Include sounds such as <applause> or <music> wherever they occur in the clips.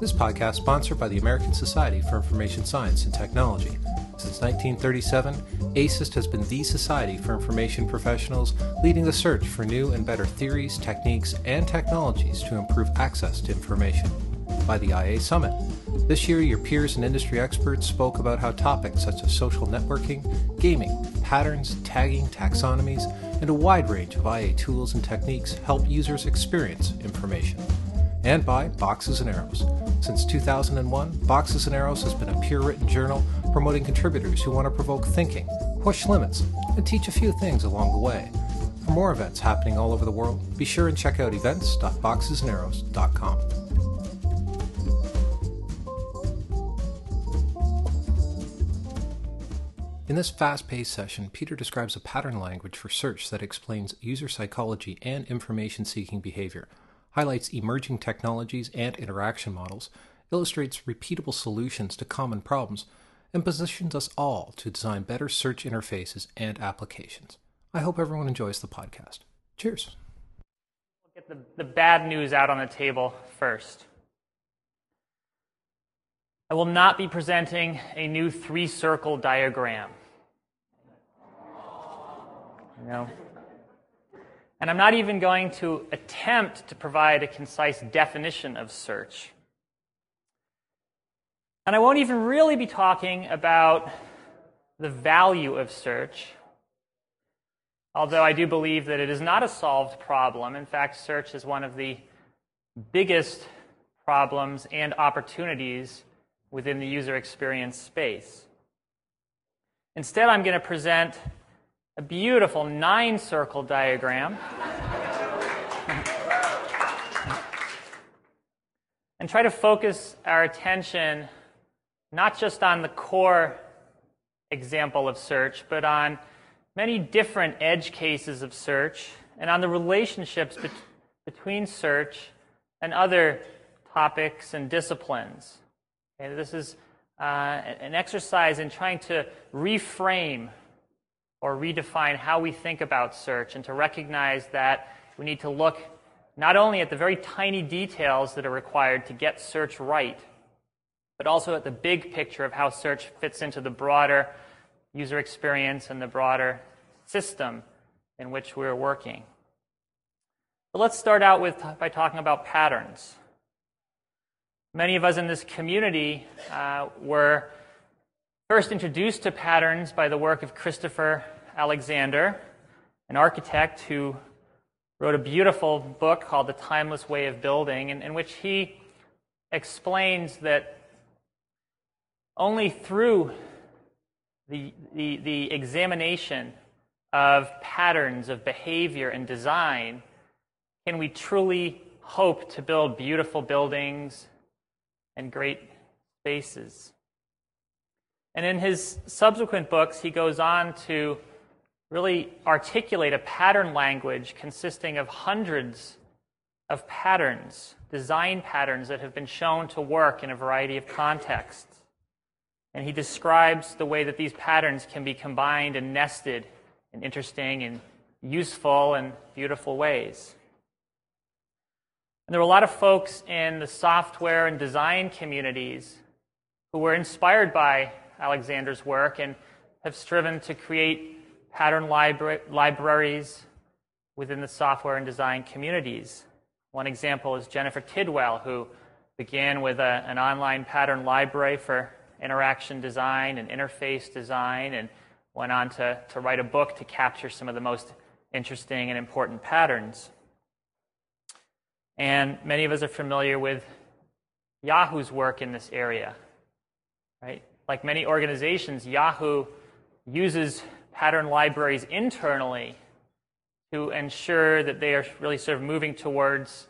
This podcast is sponsored by the American Society for Information Science and Technology. Since 1937, ASIST has been the society for information professionals leading the search for new and better theories, techniques, and technologies to improve access to information. By the IA Summit. This year, your peers and industry experts spoke about how topics such as social networking, gaming, patterns, tagging, taxonomies, and a wide range of IA tools and techniques help users experience information and by Boxes and Arrows. Since 2001, Boxes and Arrows has been a peer written journal promoting contributors who want to provoke thinking, push limits, and teach a few things along the way. For more events happening all over the world, be sure and check out events.boxesandarrows.com. In this fast paced session, Peter describes a pattern language for search that explains user psychology and information seeking behavior highlights emerging technologies and interaction models, illustrates repeatable solutions to common problems, and positions us all to design better search interfaces and applications. I hope everyone enjoys the podcast. Cheers. Get the, the bad news out on the table first. I will not be presenting a new three circle diagram. No. And I'm not even going to attempt to provide a concise definition of search. And I won't even really be talking about the value of search, although I do believe that it is not a solved problem. In fact, search is one of the biggest problems and opportunities within the user experience space. Instead, I'm going to present a beautiful nine circle diagram. and try to focus our attention not just on the core example of search, but on many different edge cases of search and on the relationships be- between search and other topics and disciplines. Okay, this is uh, an exercise in trying to reframe or redefine how we think about search and to recognize that we need to look not only at the very tiny details that are required to get search right, but also at the big picture of how search fits into the broader user experience and the broader system in which we're working. But let's start out with by talking about patterns. Many of us in this community uh, were First introduced to patterns by the work of Christopher Alexander, an architect who wrote a beautiful book called The Timeless Way of Building, in, in which he explains that only through the, the, the examination of patterns of behavior and design can we truly hope to build beautiful buildings and great spaces. And in his subsequent books, he goes on to really articulate a pattern language consisting of hundreds of patterns, design patterns that have been shown to work in a variety of contexts. And he describes the way that these patterns can be combined and nested in interesting and useful and beautiful ways. And there were a lot of folks in the software and design communities who were inspired by Alexander's work and have striven to create pattern libra- libraries within the software and design communities. One example is Jennifer Tidwell, who began with a, an online pattern library for interaction design and interface design and went on to, to write a book to capture some of the most interesting and important patterns. And many of us are familiar with Yahoo's work in this area, right? Like many organizations, Yahoo uses pattern libraries internally to ensure that they are really sort of moving towards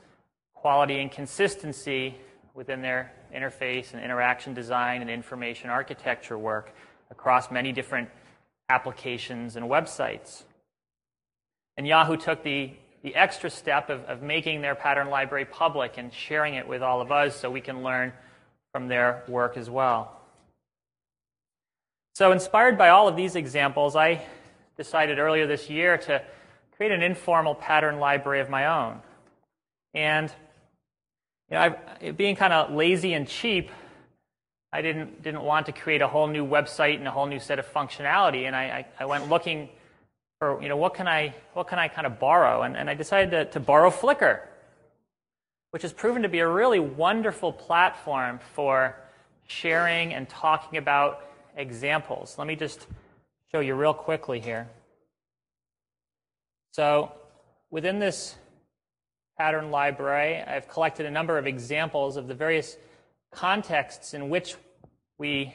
quality and consistency within their interface and interaction design and information architecture work across many different applications and websites. And Yahoo took the, the extra step of, of making their pattern library public and sharing it with all of us so we can learn from their work as well. So, inspired by all of these examples, I decided earlier this year to create an informal pattern library of my own. And you know, I've, being kind of lazy and cheap, I didn't, didn't want to create a whole new website and a whole new set of functionality. And I, I, I went looking for, you know, what can I, what can I kind of borrow? And, and I decided to, to borrow Flickr, which has proven to be a really wonderful platform for sharing and talking about examples. Let me just show you real quickly here. So within this pattern library, I've collected a number of examples of the various contexts in which we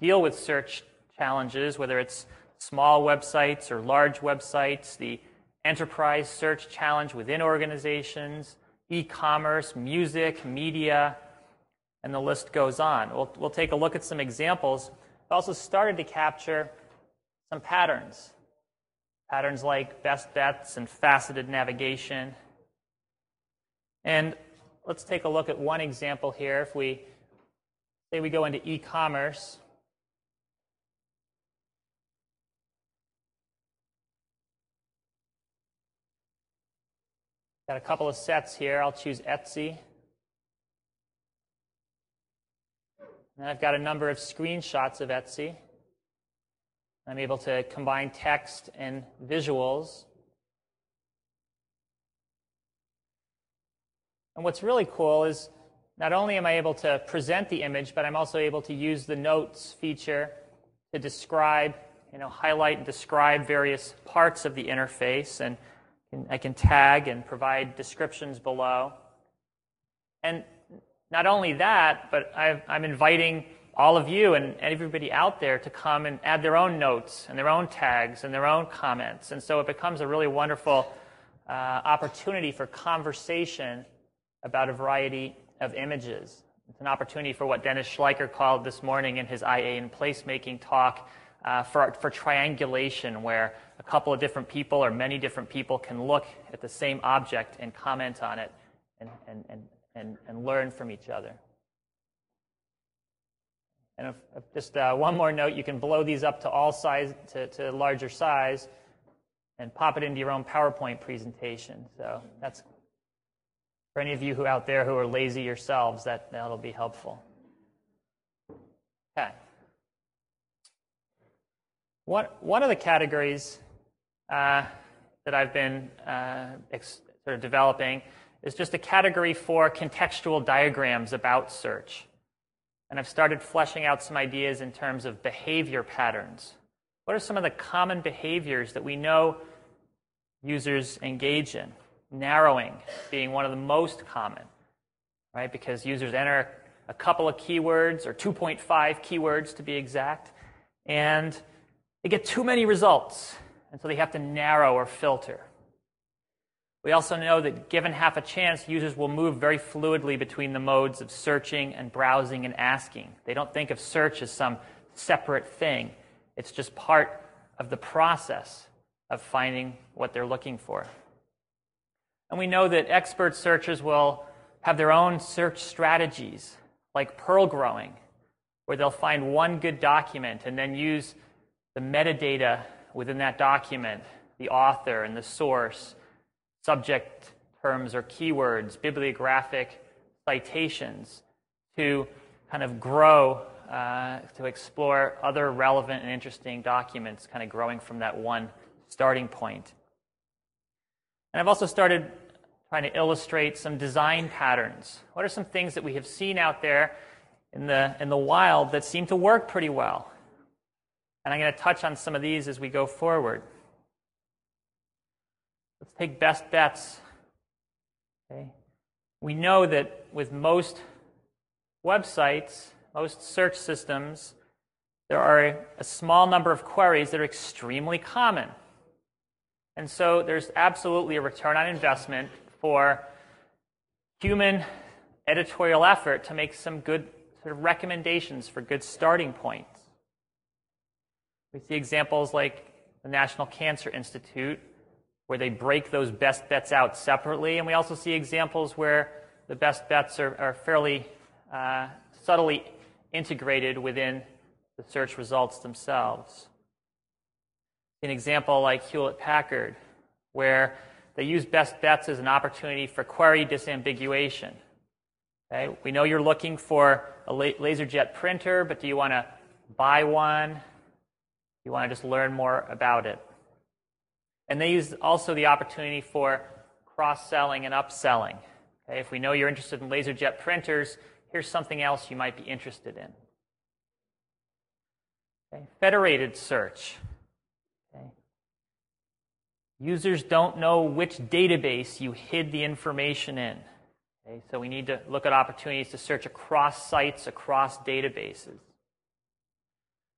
deal with search challenges, whether it's small websites or large websites, the enterprise search challenge within organizations, e commerce, music, media, and the list goes on. We'll, we'll take a look at some examples. I also started to capture some patterns. Patterns like best bets and faceted navigation. And let's take a look at one example here. If we say we go into e commerce, got a couple of sets here. I'll choose Etsy. And I've got a number of screenshots of Etsy. I'm able to combine text and visuals. And what's really cool is not only am I able to present the image, but I'm also able to use the notes feature to describe, you know, highlight and describe various parts of the interface. And I can tag and provide descriptions below. And not only that, but i am inviting all of you and everybody out there to come and add their own notes and their own tags and their own comments. And so it becomes a really wonderful uh, opportunity for conversation about a variety of images. It's an opportunity for what Dennis Schleicher called this morning in his IA and placemaking talk uh, for, for triangulation, where a couple of different people or many different people can look at the same object and comment on it and, and, and, and, and learn from each other. And if, if just uh, one more note, you can blow these up to all size, to, to larger size, and pop it into your own PowerPoint presentation. So that's for any of you who out there who are lazy yourselves, that, that'll be helpful. Okay. What, one of the categories uh, that I've been uh, sort of developing is just a category for contextual diagrams about search. And I've started fleshing out some ideas in terms of behavior patterns. What are some of the common behaviors that we know users engage in? Narrowing being one of the most common, right? Because users enter a couple of keywords, or 2.5 keywords to be exact, and they get too many results, and so they have to narrow or filter. We also know that given half a chance, users will move very fluidly between the modes of searching and browsing and asking. They don't think of search as some separate thing, it's just part of the process of finding what they're looking for. And we know that expert searchers will have their own search strategies, like pearl growing, where they'll find one good document and then use the metadata within that document, the author and the source subject terms or keywords, bibliographic citations to kind of grow, uh, to explore other relevant and interesting documents, kind of growing from that one starting point. And I've also started trying to illustrate some design patterns. What are some things that we have seen out there in the, in the wild that seem to work pretty well? And I'm going to touch on some of these as we go forward. Let's take best bets. Okay. We know that with most websites, most search systems, there are a small number of queries that are extremely common. And so there's absolutely a return on investment for human editorial effort to make some good sort of recommendations for good starting points. We see examples like the National Cancer Institute where they break those best bets out separately. And we also see examples where the best bets are, are fairly uh, subtly integrated within the search results themselves. An example like Hewlett Packard, where they use best bets as an opportunity for query disambiguation. Okay? We know you're looking for a LaserJet printer, but do you want to buy one? Do you want to just learn more about it. And they use also the opportunity for cross selling and upselling. Okay? If we know you're interested in LaserJet printers, here's something else you might be interested in. Okay? Federated search. Okay? Users don't know which database you hid the information in. Okay? So we need to look at opportunities to search across sites, across databases.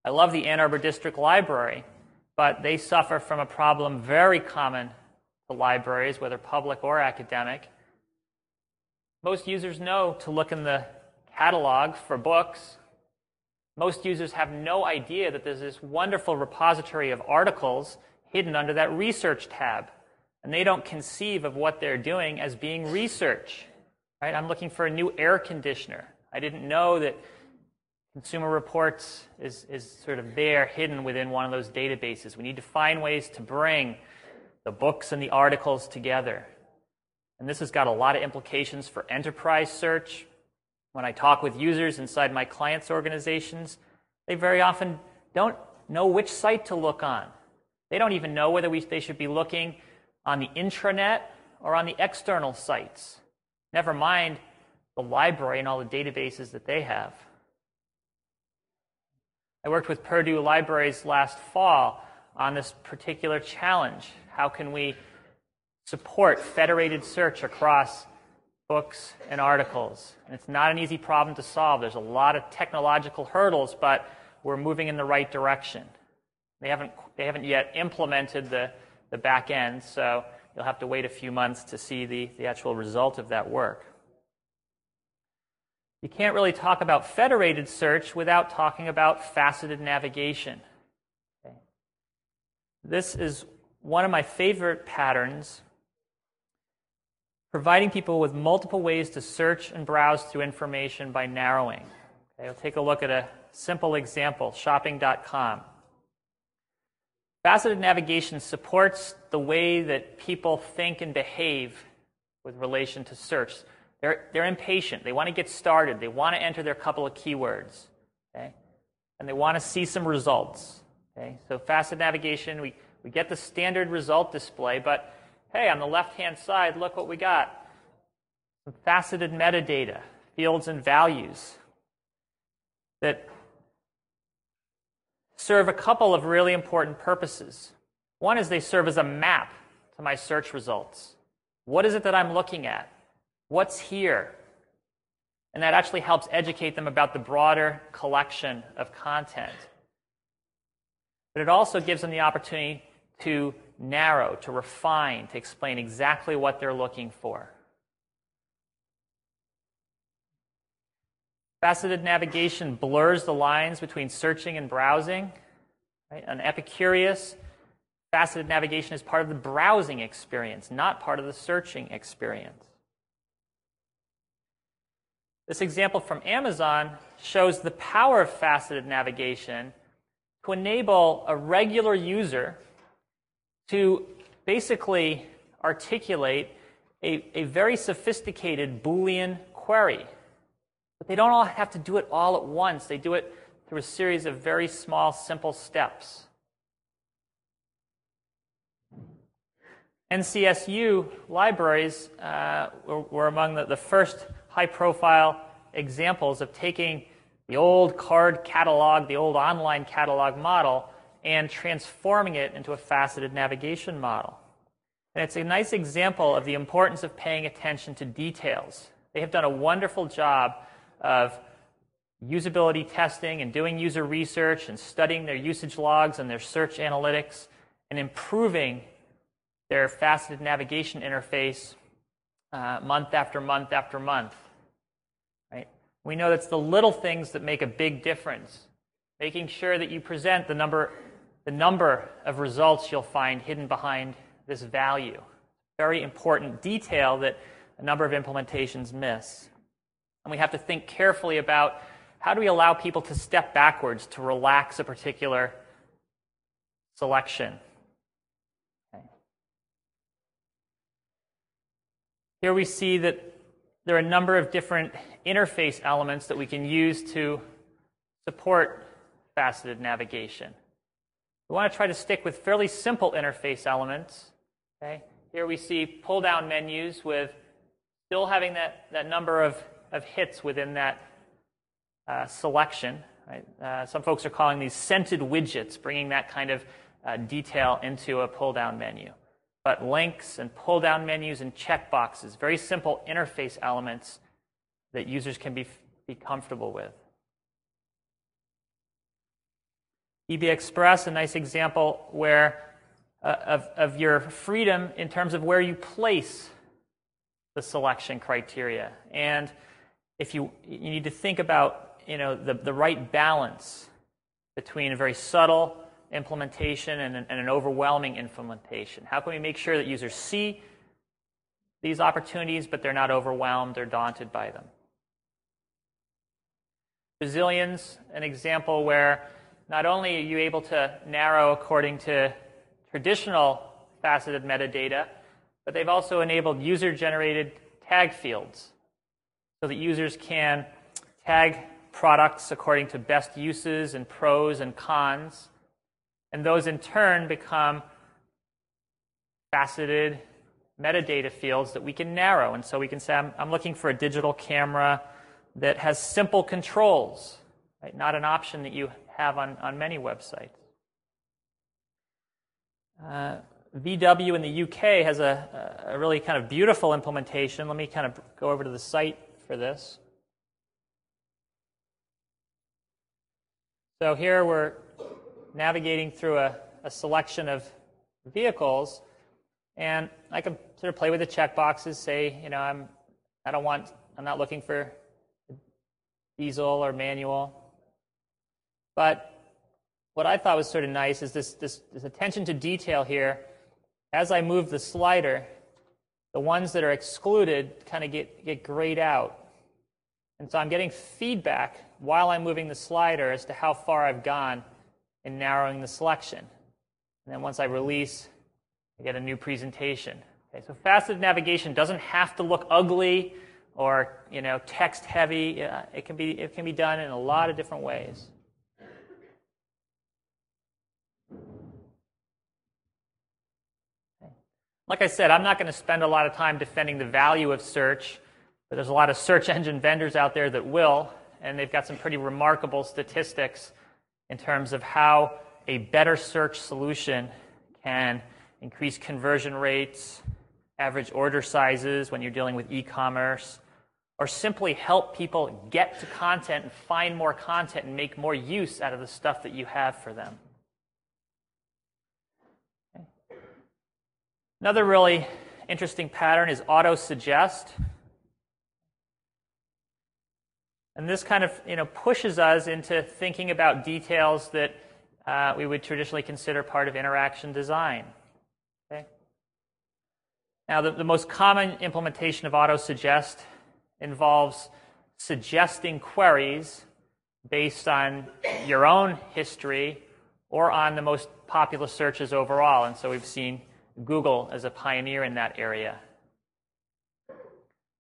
I love the Ann Arbor District Library, but they suffer from a problem very common to libraries, whether public or academic. Most users know to look in the catalog for books. Most users have no idea that there's this wonderful repository of articles hidden under that research tab. And they don't conceive of what they're doing as being research. Right? I'm looking for a new air conditioner. I didn't know that Consumer Reports is, is sort of there, hidden within one of those databases. We need to find ways to bring the books and the articles together. And this has got a lot of implications for enterprise search. When I talk with users inside my clients' organizations, they very often don't know which site to look on. They don't even know whether we, they should be looking on the intranet or on the external sites. Never mind the library and all the databases that they have. I worked with Purdue Libraries last fall on this particular challenge. How can we support federated search across books and articles? And it's not an easy problem to solve. There's a lot of technological hurdles, but we're moving in the right direction. They haven't, they haven't yet implemented the, the back end, so you'll have to wait a few months to see the, the actual result of that work. You can't really talk about federated search without talking about faceted navigation. Okay. This is one of my favorite patterns, providing people with multiple ways to search and browse through information by narrowing. Okay, we'll take a look at a simple example, shopping.com. Faceted navigation supports the way that people think and behave with relation to search. They're, they're impatient. They want to get started. They want to enter their couple of keywords. Okay? And they want to see some results. Okay? So faceted navigation, we, we get the standard result display, but hey, on the left-hand side, look what we got. Some faceted metadata, fields and values that serve a couple of really important purposes. One is they serve as a map to my search results. What is it that I'm looking at? What's here? And that actually helps educate them about the broader collection of content. But it also gives them the opportunity to narrow, to refine, to explain exactly what they're looking for. Faceted navigation blurs the lines between searching and browsing. Right? An Epicurious, faceted navigation is part of the browsing experience, not part of the searching experience. This example from Amazon shows the power of faceted navigation to enable a regular user to basically articulate a, a very sophisticated Boolean query. But they don't all have to do it all at once. They do it through a series of very small, simple steps. NCSU libraries uh, were, were, among the, the first high profile examples of taking the old card catalog, the old online catalog model, and transforming it into a faceted navigation model. And it's a nice example of the importance of paying attention to details. They have done a wonderful job of usability testing and doing user research and studying their usage logs and their search analytics and improving their faceted navigation interface uh, month after month after month. We know that's the little things that make a big difference. Making sure that you present the number, the number of results you'll find hidden behind this value. Very important detail that a number of implementations miss. And we have to think carefully about how do we allow people to step backwards to relax a particular selection. Okay. Here we see that there are a number of different interface elements that we can use to support faceted navigation. We want to try to stick with fairly simple interface elements. Okay? Here we see pull down menus with still having that, that number of, of hits within that uh, selection. Right? Uh, some folks are calling these scented widgets, bringing that kind of uh, detail into a pull down menu. But links and pull down menus and checkboxes, very simple interface elements that users can be, be comfortable with. EB Express, a nice example where uh, of, of your freedom in terms of where you place the selection criteria. And if you, you need to think about you know, the, the right balance between a very subtle implementation and an, and an overwhelming implementation. How can we make sure that users see these opportunities, but they're not overwhelmed or daunted by them? Buzzillions, an example where not only are you able to narrow according to traditional faceted metadata, but they've also enabled user generated tag fields so that users can tag products according to best uses and pros and cons. And those in turn become faceted metadata fields that we can narrow. And so we can say, I'm, I'm looking for a digital camera that has simple controls, right? not an option that you have on, on many websites. Uh, VW in the UK has a, a really kind of beautiful implementation. Let me kind of go over to the site for this. So here we're navigating through a, a, selection of vehicles, and I can sort of play with the checkboxes. Say, you know, I'm I don't want I'm not looking for diesel or manual, but what I thought was sort of nice is this, this, this attention to detail here. As I move the slider, the ones that are excluded kind of get, get grayed out. And so I'm getting feedback while I'm moving the slider as to how far I've gone in narrowing the selection. And then once I release, I get a new presentation. Okay, so faceted navigation doesn't have to look ugly or you know text heavy. It can be it can be done in a lot of different ways. Like I said, I'm not going to spend a lot of time defending the value of search, but there's a lot of search <laughs> engine vendors out there that will, and they've got some pretty remarkable statistics in terms of how a better search solution can increase conversion rates, average order sizes when you're dealing with e commerce, or simply help people get to content and find more content and make more use out of the stuff that you have for them. Another really interesting pattern is auto suggest. And this kind of you know, pushes us into thinking about details that uh, we would traditionally consider part of interaction design. Okay? Now, the, the most common implementation of auto suggest involves suggesting queries based on your own history or on the most popular searches overall. And so we've seen Google as a pioneer in that area.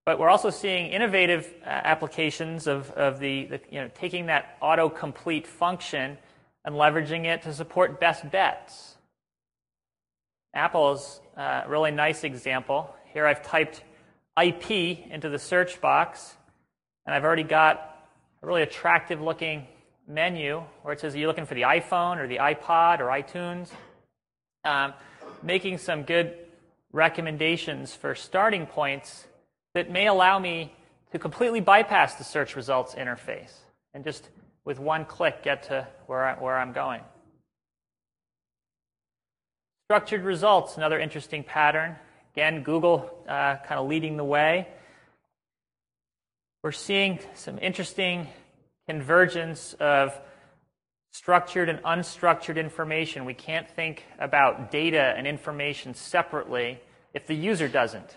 But we're also seeing innovative uh, applications of, of the, the, you know, taking that autocomplete function and leveraging it to support best bets. Apple's a uh, really nice example. Here I've typed IP into the search box, and I've already got a really attractive looking menu where it says, Are you looking for the iPhone or the iPod or iTunes? Um, making some good recommendations for starting points that may allow me to completely bypass the search results interface and just with one click get to where, I, where I'm going. Structured results, another interesting pattern. Again, Google uh, kind of leading the way. We're seeing some interesting convergence of structured and unstructured information. We can't think about data and information separately if the user doesn't.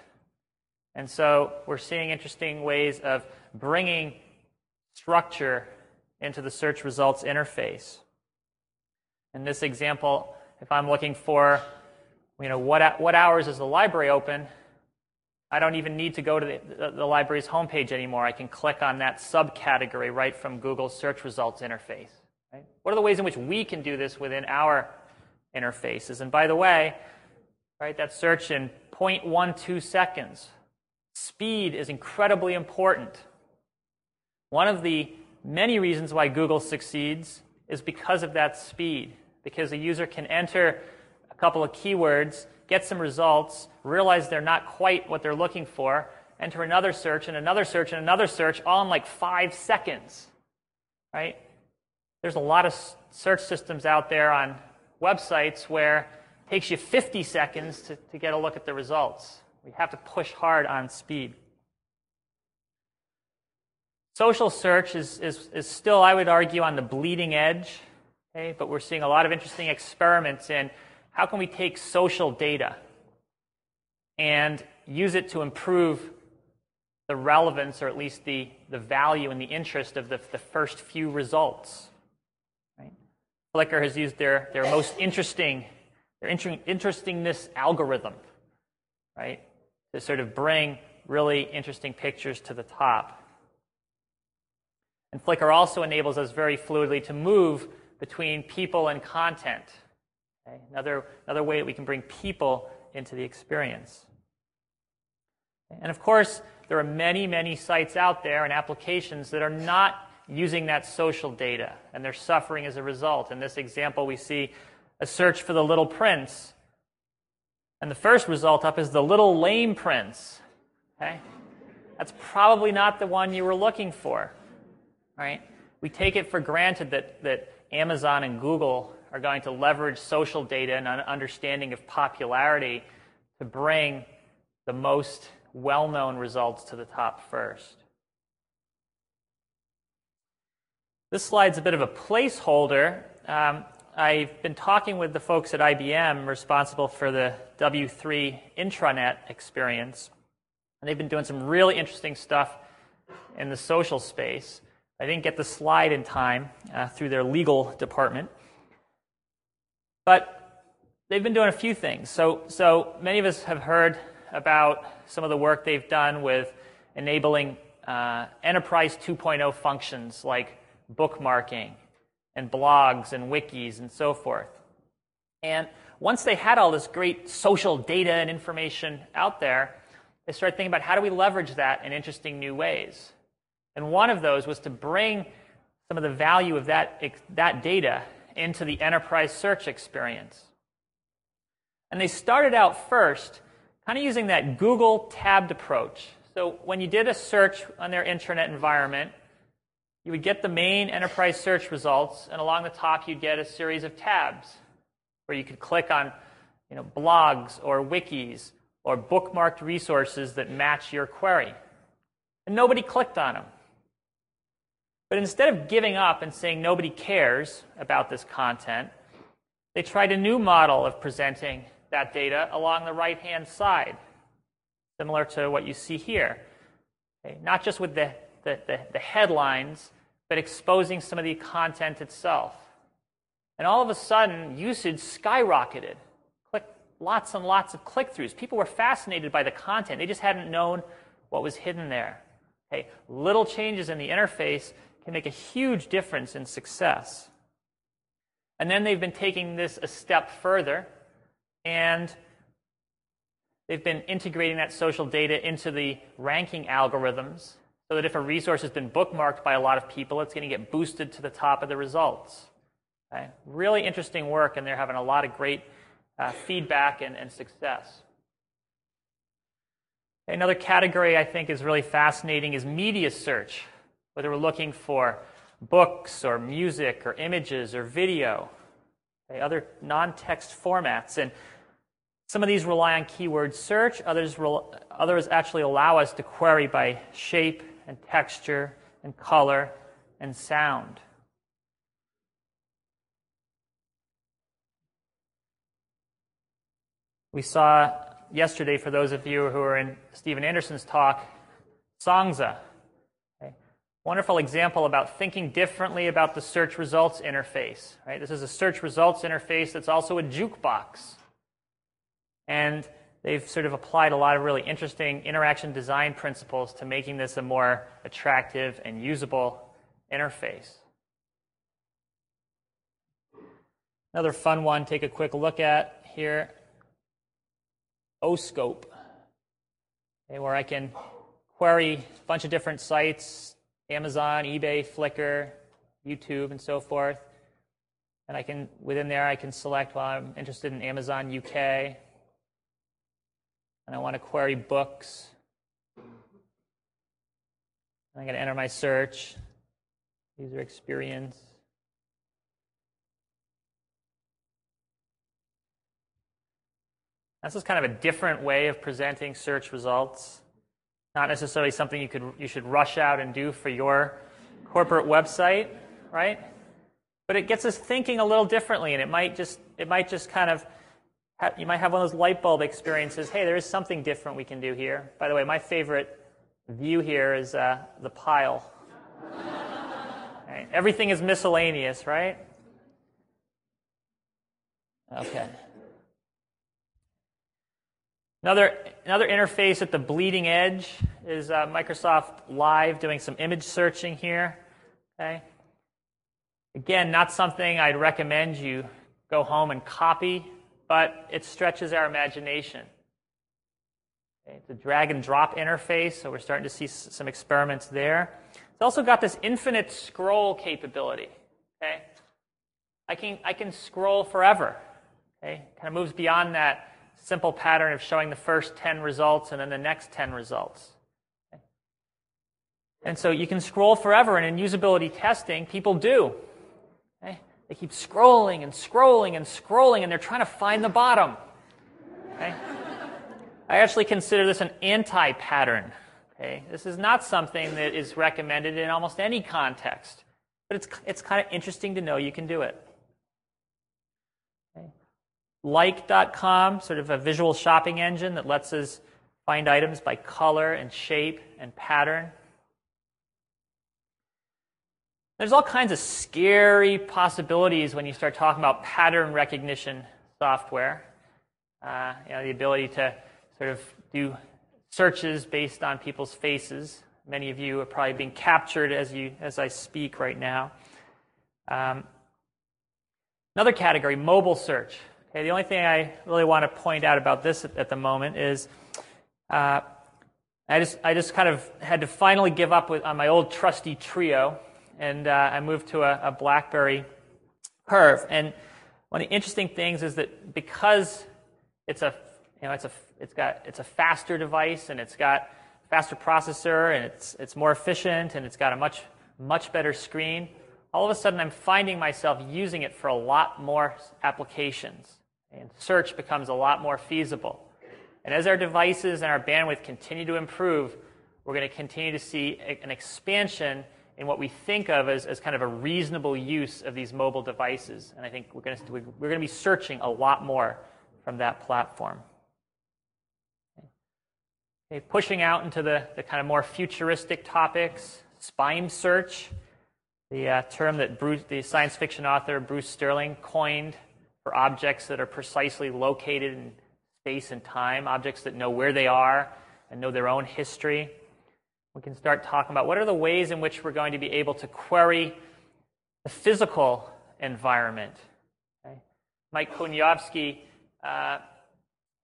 And so we're seeing interesting ways of bringing structure into the search results interface. In this example, if I'm looking for, you know, what, what hours is the library open, I don't even need to go to the, the, the, library's homepage anymore. I can click on that subcategory right from Google's search results interface. Right? What are the ways in which we can do this within our interfaces? And by the way, right, that search in 0.12 seconds. Speed is incredibly important. One of the many reasons why Google succeeds is because of that speed, because a user can enter a couple of keywords get some results, realize they're not quite what they're looking for, enter another search and another search and another search, all in like five seconds. Right? There's a lot of search systems out there on websites where it takes you 50 seconds to, to get a look at the results. We have to push hard on speed. Social search is, is, is still, I would argue, on the bleeding edge, okay? but we're seeing a lot of interesting experiments in how can we take social data and use it to improve the relevance or at least the, the value and the interest of the, the first few results? Right? Flickr has used their, their most interesting, their inter- interestingness algorithm, right, to sort of bring really interesting pictures to the top. And Flickr also enables us very fluidly to move between people and content. Okay? Another, another way that we can bring people into the experience. And of course, there are many, many sites out there and applications that are not using that social data, and they're suffering as a result. In this example, we see a search for the little prince. And the first result up is the little lame prince. Okay? That's probably not the one you were looking for. Right? We take it for granted that, that Amazon and Google are going to leverage social data and an understanding of popularity to bring the most well known results to the top first. This slide's a bit of a placeholder. Um, I've been talking with the folks at IBM responsible for the W3 intranet experience, and they've been doing some really interesting stuff in the social space. I didn't get the slide in time uh, through their legal department. But they've been doing a few things. So, so many of us have heard about some of the work they've done with enabling uh, enterprise 2.0 functions like bookmarking and blogs and wikis and so forth. And once they had all this great social data and information out there, they started thinking about how do we leverage that in interesting new ways. And one of those was to bring some of the value of that, that data into the enterprise search experience. And they started out first kind of using that Google tabbed approach. So when you did a search on their intranet environment, you would get the main enterprise search results, and along the top you'd get a series of tabs where you could click on you know, blogs or wikis or bookmarked resources that match your query. And nobody clicked on them. But instead of giving up and saying nobody cares about this content, they tried a new model of presenting that data along the right hand side, similar to what you see here. Okay? Not just with the, the, the, the headlines, but exposing some of the content itself. And all of a sudden, usage skyrocketed. Click, lots and lots of click throughs. People were fascinated by the content, they just hadn't known what was hidden there. Okay? Little changes in the interface can make a huge difference in success. And then they've been taking this a step further, and they've been integrating that social data into the ranking algorithms so that if a resource has been bookmarked by a lot of people, it's going to get boosted to the top of the results. Okay? Really interesting work, and they're having a lot of great uh, feedback and, and success. Another category I think is really fascinating is media search whether we're looking for books or music or images or video, okay, other non text formats. And some of these rely on keyword search, others, others actually allow us to query by shape and texture and color and sound. We saw yesterday, for those of you who were in Stephen Anderson's talk, Songza, wonderful example about thinking differently about the search results interface. Right? This is a search results interface that's also a jukebox. And they've sort of applied a lot of really interesting interaction design principles to making this a more attractive and usable interface. Another fun one, take a quick look at here oSkope, okay, where I can query a bunch of different sites Amazon, eBay, Flickr, YouTube, and so forth. And I can, within there, I can select, well, I'm interested in Amazon UK. And I want to query books. I'm going to enter my search, user experience. This is kind of a different way of presenting search results. Not necessarily something you could you should rush out and do for your corporate website, right? But it gets us thinking a little differently, and it might just it might just kind of you might have one of those light bulb experiences. Hey, there is something different we can do here. By the way, my favorite view here is uh, the pile. right? Everything is miscellaneous, right? Okay. Another, another interface at the bleeding edge is uh, Microsoft Live doing some image searching here. Okay. Again, not something I'd recommend you go home and copy, but it stretches our imagination. Okay. It's a drag and drop interface, so we're starting to see some experiments there. It's also got this infinite scroll capability. Okay. I can, I can scroll forever. Okay. Kind of moves beyond that simple pattern of showing the first 10 results and then the next 10 results. And so you can scroll forever, and in usability testing, people do. Okay? They keep scrolling and scrolling and scrolling, and they're trying to find the bottom. Okay? I actually consider this an anti pattern. Okay? This is not something that is recommended in almost any context, but it's, it's kind of interesting to know you can do it. Like.com, sort of a visual shopping engine that lets us find items by color and shape and pattern. There's all kinds of scary possibilities when you start talking about pattern recognition software. Uh, you know, the ability to sort of do searches based on people's faces. Many of you are probably being captured as, you, as I speak right now. Um, another category, mobile search. Okay, the only thing I really want to point out about this at, at the moment is uh, I, just, I just kind of had to finally give up with, on my old trusty Treo, and uh, I moved to a, a BlackBerry Curve. And one of the interesting things is that because it's a you know it's a it's got it's a faster device and it's got faster processor and it's it's more efficient and it's got a much much better screen all of a sudden i'm finding myself using it for a lot more applications and search becomes a lot more feasible. And as our devices and our bandwidth continue to improve, we're going to continue to see an expansion in what we think of as, as kind of a reasonable use of these mobile devices. And I think we're going to, we're going to be searching a lot more from that platform. Okay, pushing out into the, the kind of more futuristic topics, spime search, the uh, term that Bruce, the science fiction author Bruce Sterling coined for objects that are precisely located in space and time, objects that know where they are and know their own history. We can start talking about what are the ways in which we're going to be able to query the physical environment. Okay? Mike Kuniavsky uh,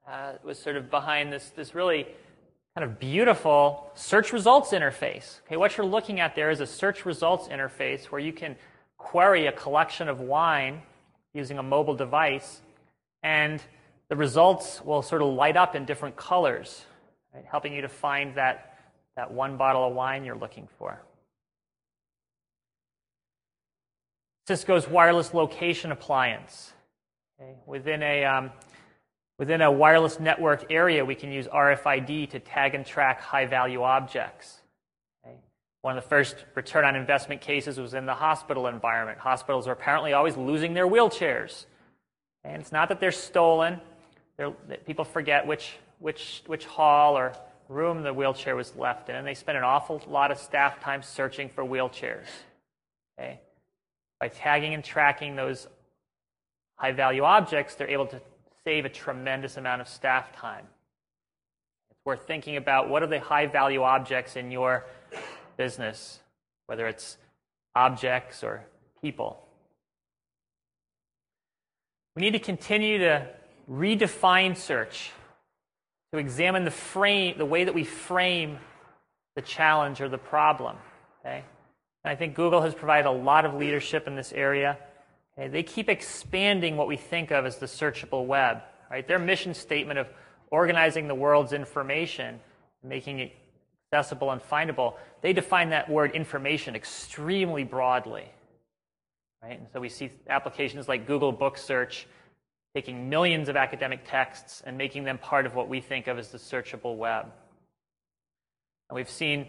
uh, was sort of behind this, this really kind of beautiful search results interface. Okay, what you're looking at there is a search results interface where you can query a collection of wine using a mobile device, and the results will sort of light up in different colors, right, helping you to find that, that one bottle of wine you're looking for. Cisco's wireless location appliance. Okay, within, a, um, within a wireless network area, we can use RFID to tag and track high value objects. One of the first return on investment cases was in the hospital environment. Hospitals are apparently always losing their wheelchairs. And it's not that they're stolen, they're, people forget which, which, which hall or room the wheelchair was left in, and they spent an awful lot of staff time searching for wheelchairs. Okay? By tagging and tracking those high value objects, they're able to save a tremendous amount of staff time. who are thinking about what are the high value objects in your business, whether it's objects or people. We need to continue to redefine search, to examine the frame, the way that we frame the challenge or the problem. Okay? And I think Google has provided a lot of leadership in this area. Okay? They keep expanding what we think of as the searchable web. Right? Their mission statement of organizing the world's information, making it accessible and findable, they define that word information extremely broadly. Right? And so we see applications like Google Book Search taking millions of academic texts and making them part of what we think of as the searchable web. And we've seen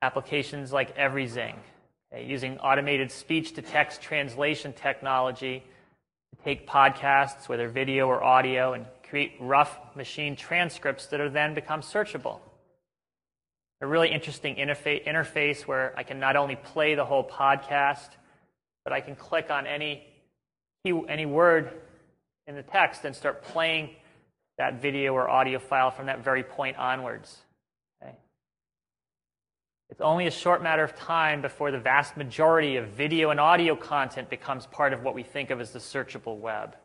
applications like Everyzing, okay, using automated speech to text translation technology to take podcasts, whether video or audio, and create rough machine transcripts that are then become searchable. A really interesting interface where I can not only play the whole podcast, but I can click on any, any word in the text and start playing that video or audio file from that very point onwards. Okay? It's only a short matter of time before the vast majority of video and audio content becomes part of what we think of as the searchable web.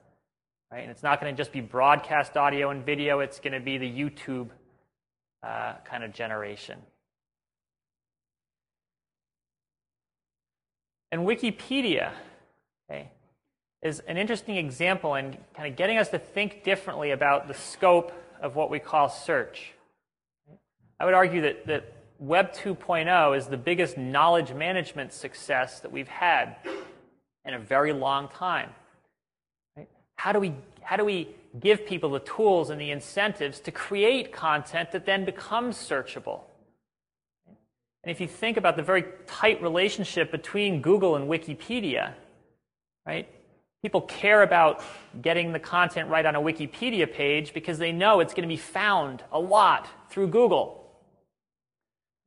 Right? And it's not going to just be broadcast audio and video, it's going to be the YouTube uh, kind of generation. And Wikipedia is an interesting example in kind of getting us to think differently about the scope of what we call search. I would argue that, that Web 2.0 is the biggest knowledge management success that we've had in a very long time. How, do we, how do we give people the tools and the incentives to create content that then becomes searchable? And if you think about the very tight relationship between Google and Wikipedia, right? People care about getting the content right on a Wikipedia page because they know it's going to be found a lot through Google.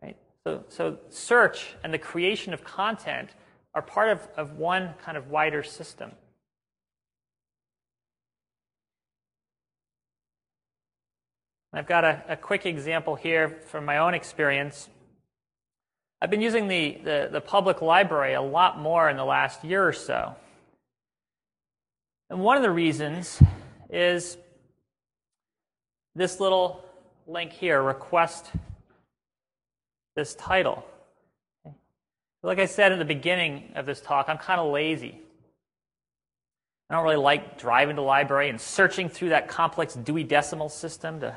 Right? So, so search and the creation of content are part of, of one kind of wider system. I've got a, a, quick example here from my own experience. I've been using the, the, the, public library a lot more in the last year or so. And one of the reasons is this little link here request this title. Like I said in the beginning of this talk, I'm kind of lazy. I don't really like driving to the library and searching through that complex Dewey Decimal System to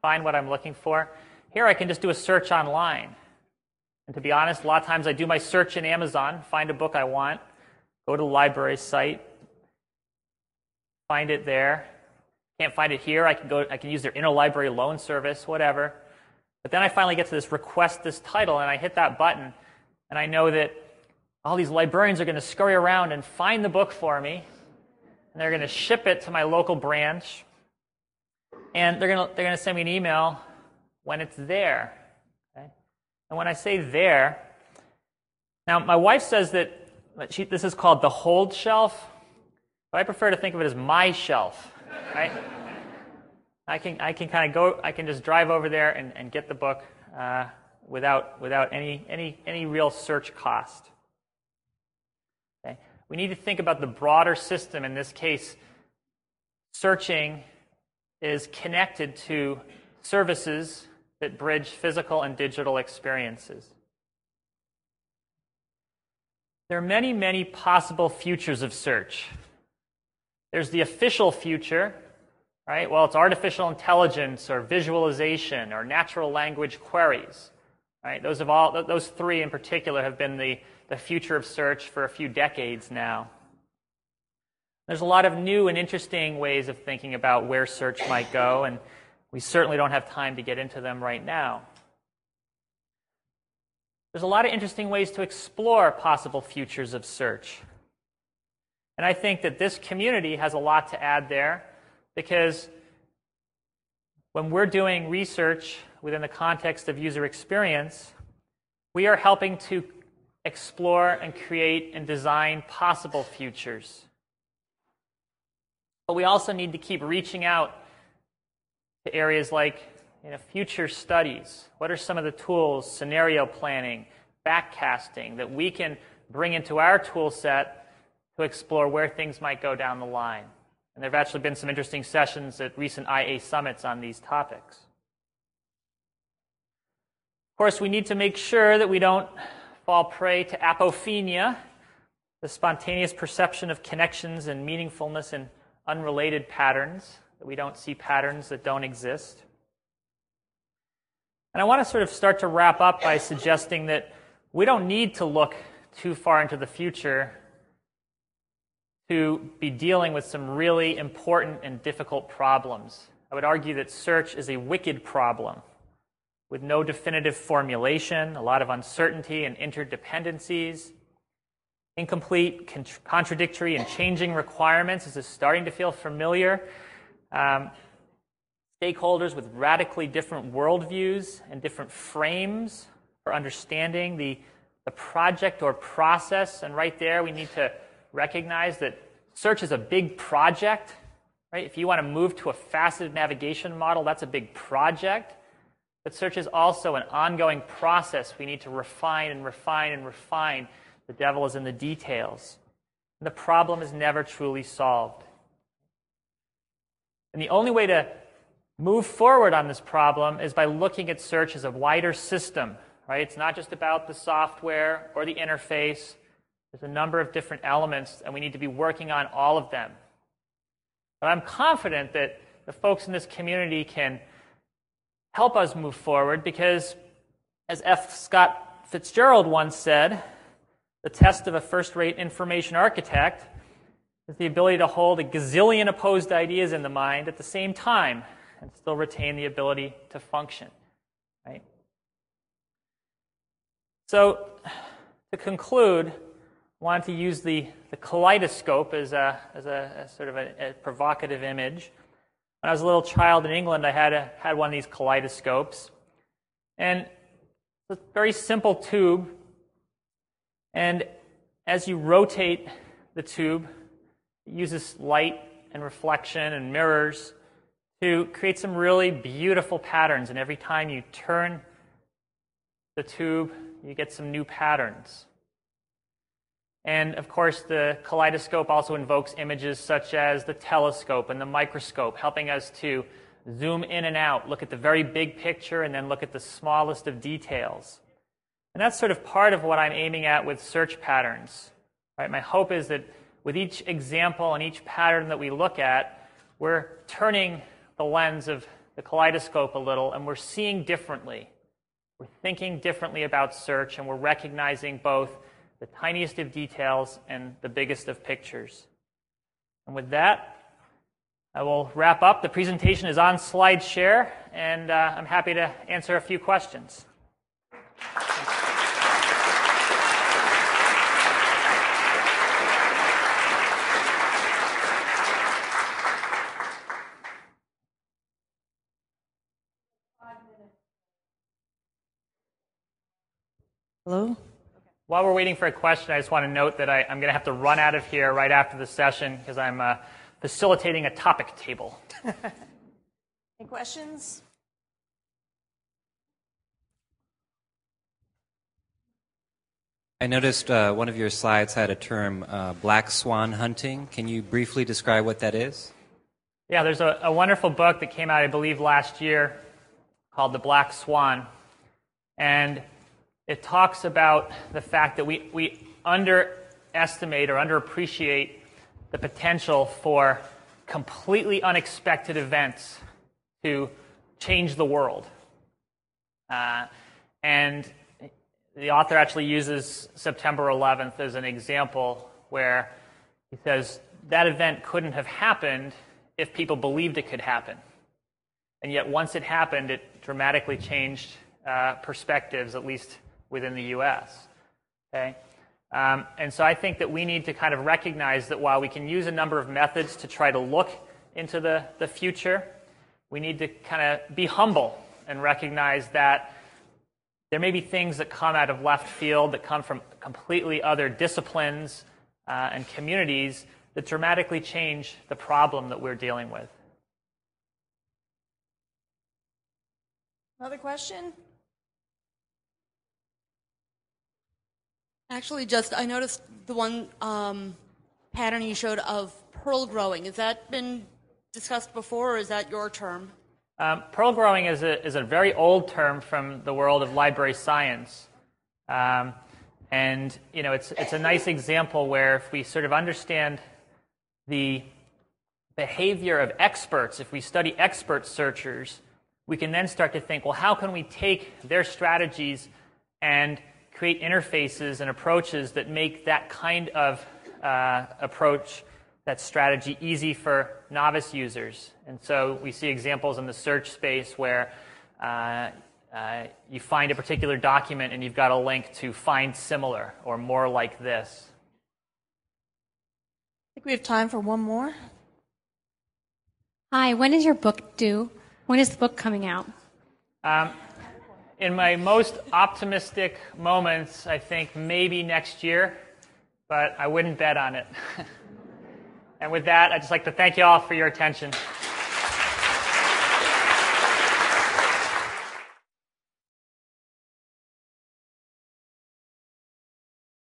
find what I'm looking for. Here I can just do a search online. And to be honest, a lot of times I do my search in Amazon, find a book I want, go to the library site, find it there. Can't find it here, I can go I can use their interlibrary loan service, whatever. But then I finally get to this request this title, and I hit that button, and I know that all these librarians are going to scurry around and find the book for me, and they're going to ship it to my local branch, and they're going to, they're going to send me an email when it's there. Okay? And when I say there, now my wife says that she, this is called the hold shelf, but I prefer to think of it as my shelf, right? I can, I can kind of go, I can just drive over there and, and get the book uh, without, without any, any, any real search cost. Okay? We need to think about the broader system. In this case, searching is connected to services that bridge physical and digital experiences. There are many, many possible futures of search. There's the official future, right? Well, it's artificial intelligence or visualization or natural language queries, right? Those, have all, those three in particular have been the, the future of search for a few decades now. There's a lot of new and interesting ways of thinking about where search might go, and we certainly don't have time to get into them right now. There's a lot of interesting ways to explore possible futures of search. And I think that this community has a lot to add there because when we're doing research within the context of user experience, we are helping to explore and create and design possible futures. But we also need to keep reaching out to areas like you know, future studies. What are some of the tools, scenario planning, backcasting, that we can bring into our tool set to explore where things might go down the line? And there have actually been some interesting sessions at recent IA summits on these topics. Of course, we need to make sure that we don't fall prey to apophenia, the spontaneous perception of connections and meaningfulness in unrelated patterns, that we don't see patterns that don't exist. And I want to sort of start to wrap up by suggesting that we don't need to look too far into the future to be dealing with some really important and difficult problems. I would argue that search is a wicked problem with no definitive formulation, a lot of uncertainty and interdependencies, incomplete, contradictory, and changing requirements. This is starting to feel familiar. Um, stakeholders with radically different worldviews and different frames for understanding the, the project or process. And right there, we need to recognize that search is a big project. Right? If you want to move to a faceted navigation model, that's a big project. But search is also an ongoing process. We need to refine and refine and refine. The devil is in the details. And the problem is never truly solved. And the only way to move forward on this problem is by looking at search as a wider system, right? It's not just about the software or the interface. There's a number of different elements, and we need to be working on all of them. But I'm confident that the folks in this community can help us move forward because, as F. Scott Fitzgerald once said, the test of a first rate information architect is the ability to hold a gazillion opposed ideas in the mind at the same time and still retain the ability to function. Right? So, to conclude, wanted to use the, the kaleidoscope as a, as a sort of a, a, provocative image. When I was a little child in England, I had, a, had one of these kaleidoscopes. And it's a very simple tube. And as you rotate the tube, it uses light and reflection and mirrors to create some really beautiful patterns. And every time you turn the tube, you get some new patterns. And of course, the kaleidoscope also invokes images such as the telescope and the microscope, helping us to zoom in and out, look at the very big picture, and then look at the smallest of details. And that's sort of part of what I'm aiming at with search patterns. Right? My hope is that with each example and each pattern that we look at, we're turning the lens of the kaleidoscope a little and we're seeing differently. We're thinking differently about search and we're recognizing both the tiniest of details and the biggest of pictures. And with that, I will wrap up. The presentation is on SlideShare, and uh, I'm happy to answer a few questions. Hello? While we're waiting for a question, I just want to note that I, am going to have to run out of here right after the session because I'm uh, facilitating a topic table. <laughs> Any questions? I noticed uh, one of your slides had a term, uh, black swan hunting. Can you briefly describe what that is? Yeah, there's a, a wonderful book that came out, I believe, last year called The Black Swan. And it talks about the fact that we, we underestimate or underappreciate the potential for completely unexpected events to change the world. Uh, and the author actually uses September 11th as an example where he says that event couldn't have happened if people believed it could happen. And yet, once it happened, it dramatically changed uh, perspectives, at least within the U.S. Okay? Um, and so I think that we need to kind of recognize that while we can use a number of methods to try to look into the, the future, we need to kind of be humble and recognize that there may be things that come out of left field that come from completely other disciplines uh, and communities that dramatically change the problem that we're dealing with. Another question? Actually, just I noticed the one um, pattern you showed of pearl growing. Has that been discussed before, or is that your term? Um, pearl growing is a, is a very old term from the world of library science. Um, and you know, it's, it's a nice example where if we sort of understand the behavior of experts, if we study expert searchers, we can then start to think, well, how can we take their strategies and create interfaces and approaches that make that kind of uh, approach, that strategy, easy for novice users? And so we see examples in the search space where uh, uh, you find a particular document and you've got a link to find similar or more like this. I think we have time for one more. Hi, when is your book due? When is the book coming out? Um, in my most optimistic moments, I think maybe next year, but I wouldn't bet on it. <laughs> and with that, I'd just like to thank you all for your attention.